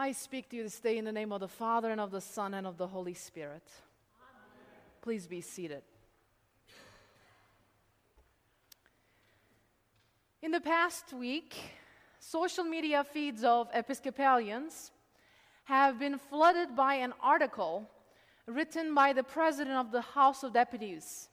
I speak to you this day in the name of the Father and of the Son and of the Holy Spirit. Please be seated. In the past week, social media feeds of Episcopalians have been flooded by an article written by the President of the House of Deputies,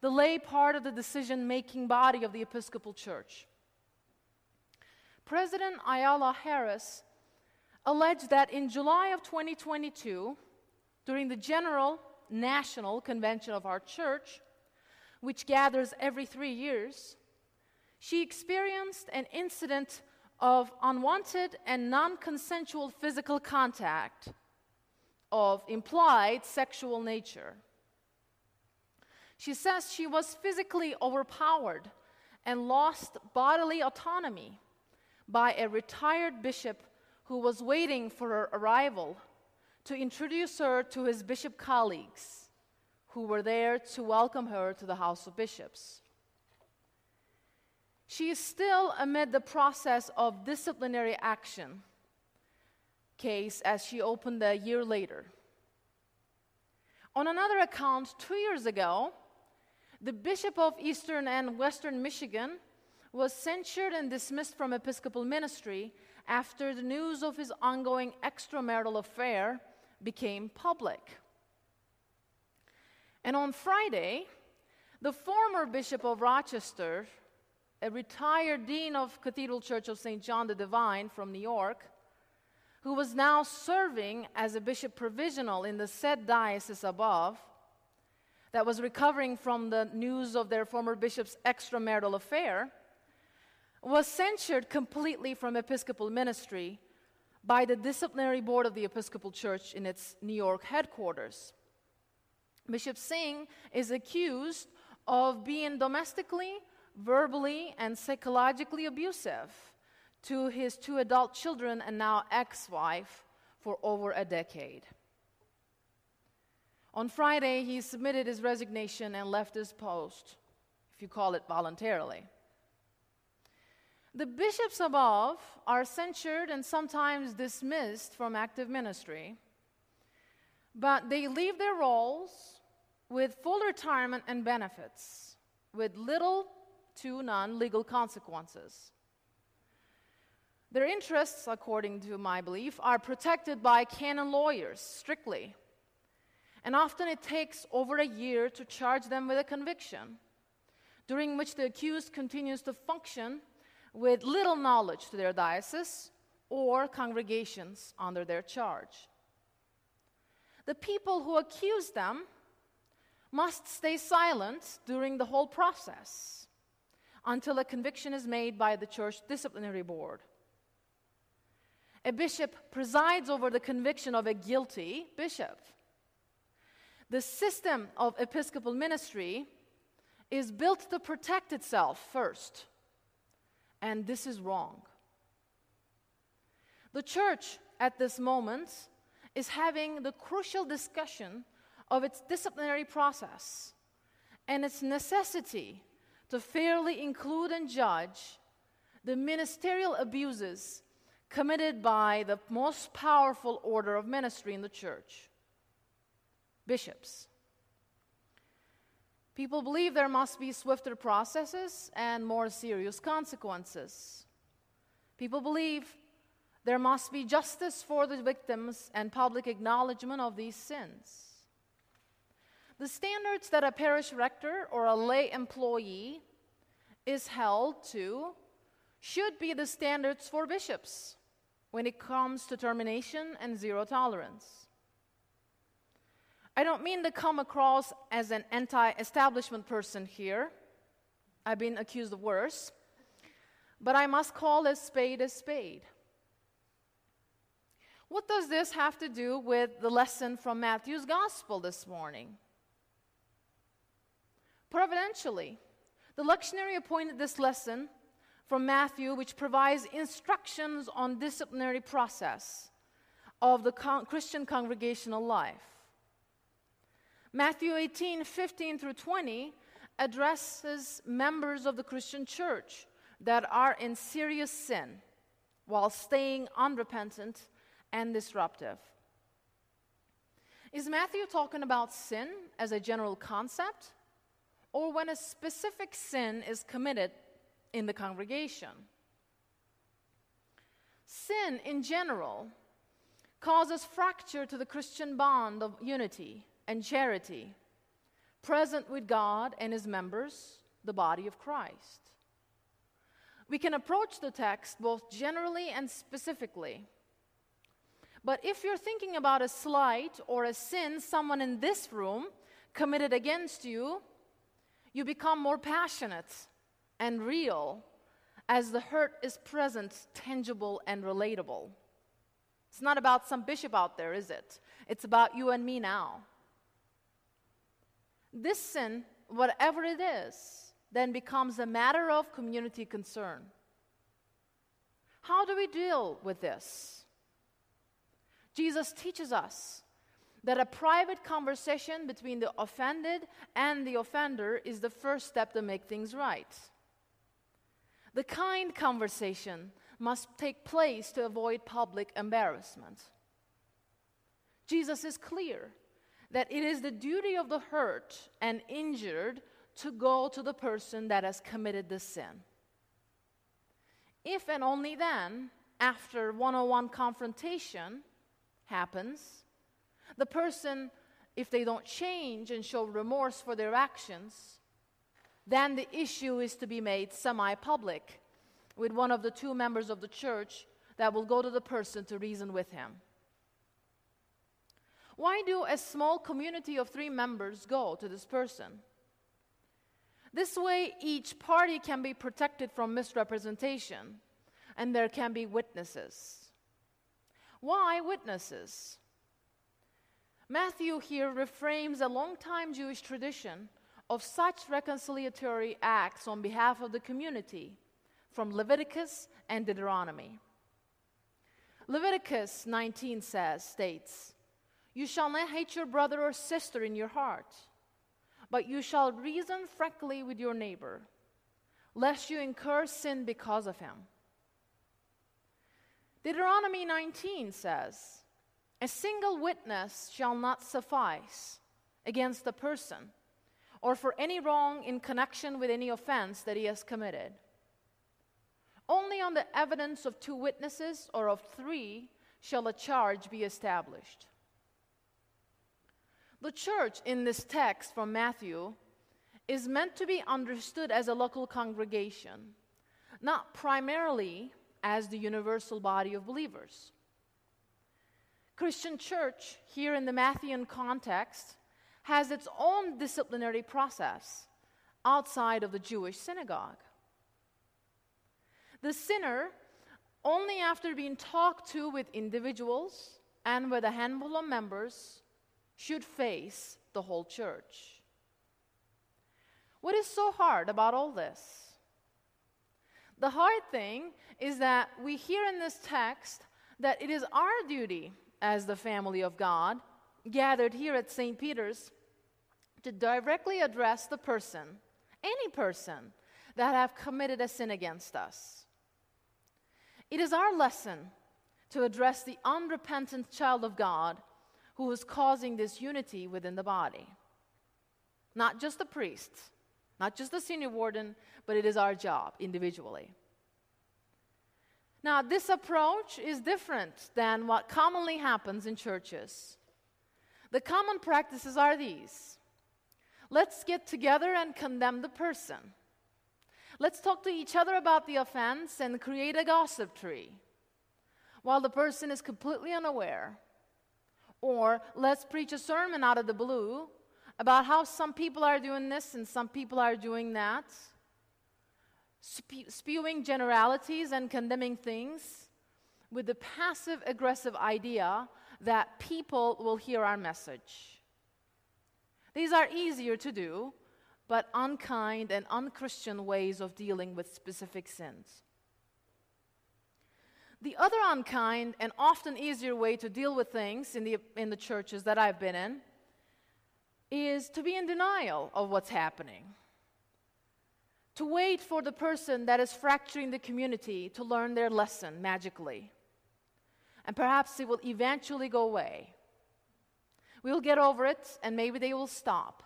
the lay part of the decision making body of the Episcopal Church. President Ayala Harris alleged that in July of 2022, during the General National Convention of our church, which gathers every three years, she experienced an incident of unwanted and non consensual physical contact of implied sexual nature. She says she was physically overpowered and lost bodily autonomy by a retired bishop who was waiting for her arrival to introduce her to his bishop colleagues who were there to welcome her to the House of Bishops. She is still amid the process of disciplinary action case as she opened a year later. On another account, two years ago, the Bishop of Eastern and Western Michigan was censured and dismissed from Episcopal ministry after the news of his ongoing extramarital affair became public. And on Friday, the former Bishop of Rochester, a retired dean of Cathedral Church of St. John the Divine from New York, who was now serving as a bishop provisional in the said diocese above, that was recovering from the news of their former bishop's extramarital affair, was censured completely from Episcopal ministry by the disciplinary board of the Episcopal Church in its New York headquarters. Bishop Singh is accused of being domestically, verbally, and psychologically abusive to his two adult children and now ex wife for over a decade. On Friday, he submitted his resignation and left his post, if you call it voluntarily. The bishops above are censured and sometimes dismissed from active ministry, but they leave their roles with full retirement and benefits, with little to none legal consequences. Their interests, according to my belief, are protected by canon lawyers strictly. And often it takes over a year to charge them with a conviction, during which the accused continues to function with little knowledge to their diocese or congregations under their charge. The people who accuse them must stay silent during the whole process until a conviction is made by the church disciplinary board. A bishop presides over the conviction of a guilty bishop. The system of episcopal ministry is built to protect itself first and this is wrong. The church at this moment is having the crucial discussion of its disciplinary process and its necessity to fairly include and judge the ministerial abuses committed by the most powerful order of ministry in the church bishops. People believe there must be swifter processes and more serious consequences. People believe there must be justice for the victims and public acknowledgement of these sins. The standards that a parish rector or a lay employee is held to should be the standards for bishops when it comes to termination and zero tolerance. I don't mean to come across as an anti establishment person here. I've been accused of worse. But I must call a spade a spade. What does this have to do with the lesson from Matthew's gospel this morning? Providentially, the lectionary appointed this lesson from Matthew, which provides instructions on disciplinary process of the con- Christian congregational life. Matthew 18, 15 through 20 addresses members of the Christian church that are in serious sin while staying unrepentant and disruptive. Is Matthew talking about sin as a general concept, or when a specific sin is committed in the congregation? Sin in general causes fracture to the Christian bond of unity and charity, present with God and his members, the body of Christ. We can approach the text both generally and specifically. But if you're thinking about a slight or a sin someone in this room committed against you, you become more passionate and real as the hurt is present, tangible, and relatable. It's not about some bishop out there, is it? It's about you and me now. This sin, whatever it is, then becomes a matter of community concern. How do we deal with this? Jesus teaches us that a private conversation between the offended and the offender is the first step to make things right. The kind conversation must take place to avoid public embarrassment. Jesus is clear that it is the duty of the hurt and injured to go to the person that has committed the sin. If and only then, after one on one confrontation happens, the person, if they don't change and show remorse for their actions, then the issue is to be made semi public with one of the two members of the church that will go to the person to reason with him. Why do a small community of three members go to this person? This way, each party can be protected from misrepresentation and there can be witnesses. Why witnesses? Matthew here reframes a long-time Jewish tradition of such reconciliatory acts on behalf of the community from Leviticus and Deuteronomy. Leviticus 19 says, states, You shall not hate your brother or sister in your heart, but you shall reason frankly with your neighbor, lest you incur sin because of him. Deuteronomy 19 says, A single witness shall not suffice against a person or for any wrong in connection with any offense that he has committed. Only on the evidence of two witnesses or of three shall a charge be established. The church in this text from Matthew is meant to be understood as a local congregation, not primarily as the universal body of believers. Christian church, here in the Matthean context, has its own disciplinary process outside of the Jewish synagogue. The sinner, only after being talked to with individuals and with a handful of members, should face the whole church. What is so hard about all this? The hard thing is that we hear in this text that it is our duty as the family of God gathered here at St. Peter's to directly address the person, any person, that have committed a sin against us. It is our lesson to address the unrepentant child of God who is causing this unity within the body. Not just the priest, not just the senior warden, but it is our job individually. Now, this approach is different than what commonly happens in churches. The common practices are these let's get together and condemn the person. Let's talk to each other about the offense and create a gossip tree while the person is completely unaware. Or let's preach a sermon out of the blue about how some people are doing this and some people are doing that, spewing generalities and condemning things with the passive aggressive idea that people will hear our message. These are easier to do, but unkind and unchristian ways of dealing with specific sins. The other unkind and often easier way to deal with things in the, in the churches that I've been in is to be in denial of what's happening. To wait for the person that is fracturing the community to learn their lesson magically and perhaps it will eventually go away. We'll get over it, and maybe they will stop.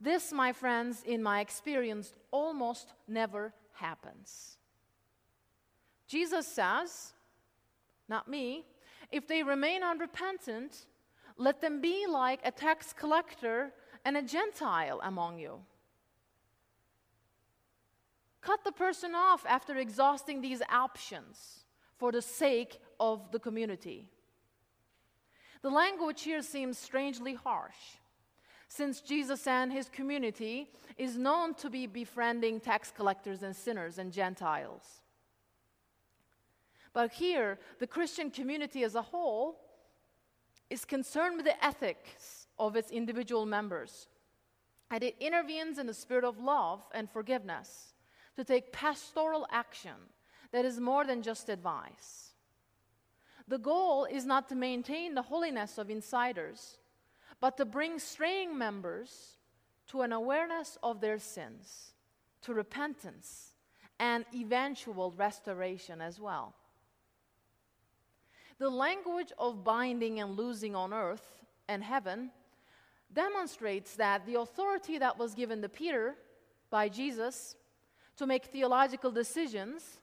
This, my friends, in my experience, almost never happens. Jesus says, not me, if they remain unrepentant, let them be like a tax collector and a Gentile among you. Cut the person off after exhausting these options for the sake of the community. The language here seems strangely harsh, since Jesus and his community is known to be befriending tax collectors and sinners and Gentiles. But here, the Christian community as a whole is concerned with the ethics of its individual members, and it intervenes in the spirit of love and forgiveness to take pastoral action that is more than just advice. The goal is not to maintain the holiness of insiders, but to bring straying members to an awareness of their sins, to repentance, and eventual restoration as well. The language of binding and losing on earth and heaven demonstrates that the authority that was given to Peter by Jesus to make theological decisions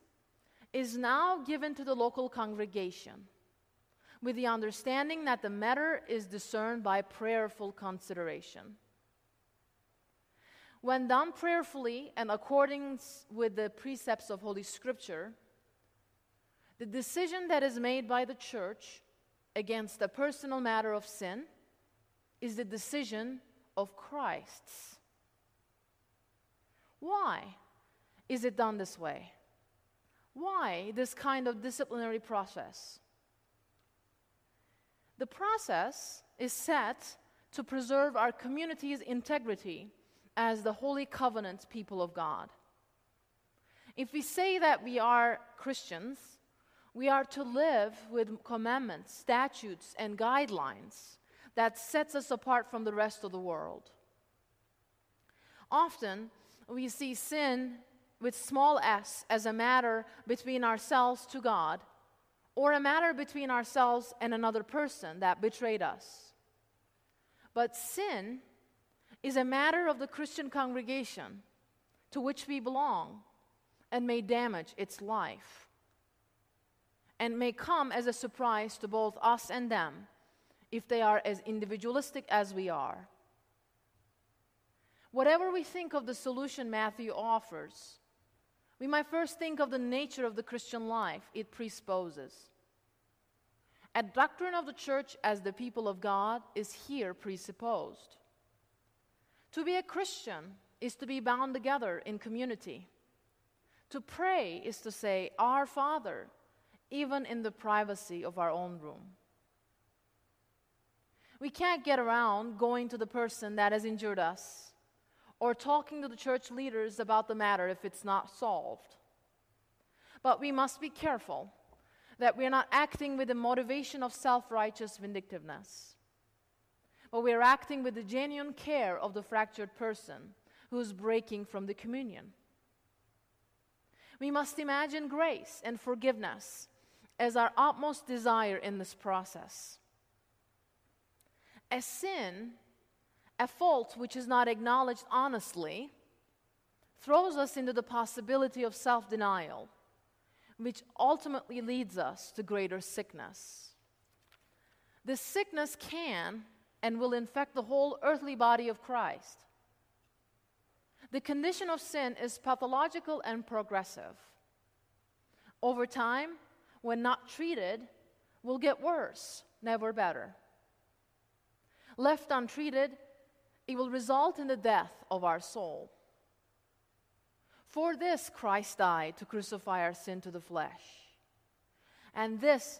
is now given to the local congregation with the understanding that the matter is discerned by prayerful consideration. When done prayerfully and according with the precepts of Holy Scripture, the decision that is made by the church against a personal matter of sin is the decision of Christ's. Why is it done this way? Why this kind of disciplinary process? The process is set to preserve our community's integrity as the holy covenant people of God. If we say that we are Christians, we are to live with commandments, statutes, and guidelines that sets us apart from the rest of the world. Often, we see sin with small s as a matter between ourselves to God or a matter between ourselves and another person that betrayed us. But sin is a matter of the Christian congregation to which we belong and may damage its life and may come as a surprise to both us and them if they are as individualistic as we are. Whatever we think of the solution Matthew offers, we might first think of the nature of the Christian life it presupposes. A doctrine of the church as the people of God is here presupposed. To be a Christian is to be bound together in community. To pray is to say, Our Father, even in the privacy of our own room. We can't get around going to the person that has injured us or talking to the church leaders about the matter if it's not solved. But we must be careful that we are not acting with the motivation of self righteous vindictiveness, but we are acting with the genuine care of the fractured person who is breaking from the communion. We must imagine grace and forgiveness as our utmost desire in this process. A sin a fault which is not acknowledged honestly throws us into the possibility of self denial, which ultimately leads us to greater sickness. This sickness can and will infect the whole earthly body of Christ. The condition of sin is pathological and progressive. Over time, when not treated, will get worse, never better. Left untreated, it will result in the death of our soul. For this Christ died to crucify our sin to the flesh. And this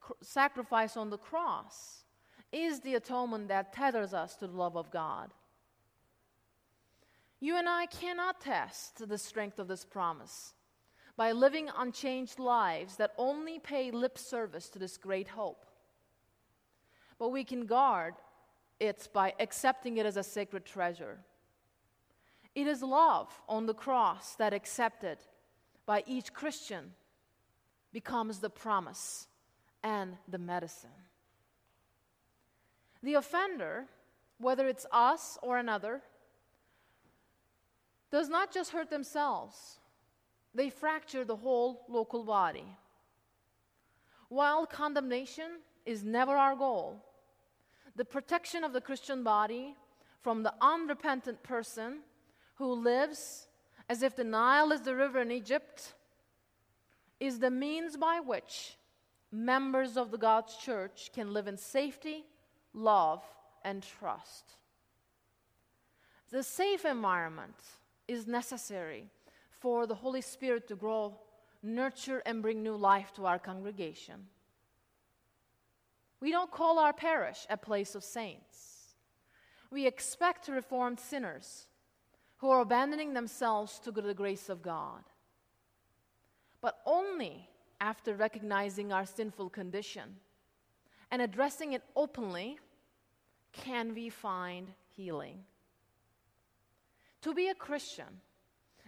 cr- sacrifice on the cross is the atonement that tethers us to the love of God. You and I cannot test the strength of this promise by living unchanged lives that only pay lip service to this great hope. But we can guard it by accepting it as a sacred treasure. It is love on the cross that accepted by each Christian becomes the promise and the medicine. The offender, whether it's us or another, does not just hurt themselves, they fracture the whole local body. While condemnation is never our goal, the protection of the Christian body from the unrepentant person who lives as if the Nile is the river in Egypt is the means by which members of the God's church can live in safety, love, and trust. The safe environment is necessary for the Holy Spirit to grow, nurture, and bring new life to our congregation. We don't call our parish a place of saints. We expect reformed sinners who are abandoning themselves to the grace of God. But only after recognizing our sinful condition and addressing it openly can we find healing. To be a Christian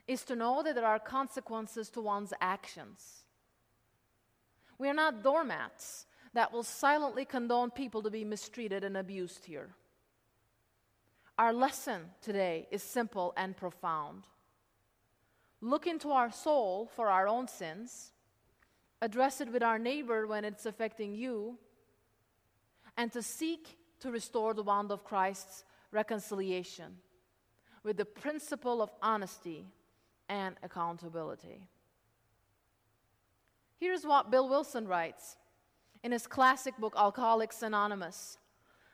is to know that there are consequences to one's actions. We are not doormats that will silently condone people to be mistreated and abused here. Our lesson today is simple and profound. Look into our soul for our own sins, address it with our neighbor when it's affecting you, and to seek to restore the bond of Christ's reconciliation with the principle of honesty and accountability. Here's what Bill Wilson writes in his classic book, Alcoholics Anonymous,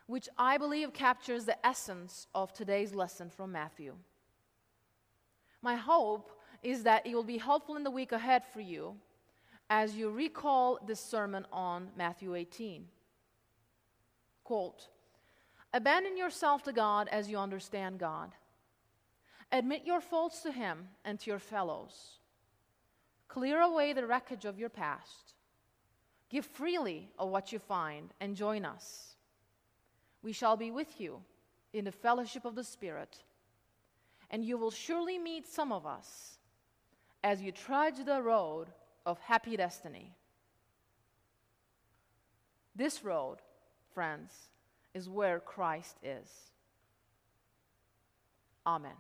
which I believe captures the essence of today's lesson from Matthew. My hope is that it will be helpful in the week ahead for you as you recall this sermon on Matthew 18. Quote Abandon yourself to God as you understand God. Admit your faults to Him and to your fellows. Clear away the wreckage of your past. Give freely of what you find and join us. We shall be with you in the fellowship of the Spirit, and you will surely meet some of us as you trudge the road of happy destiny. This road, friends, is where Christ is. Amen.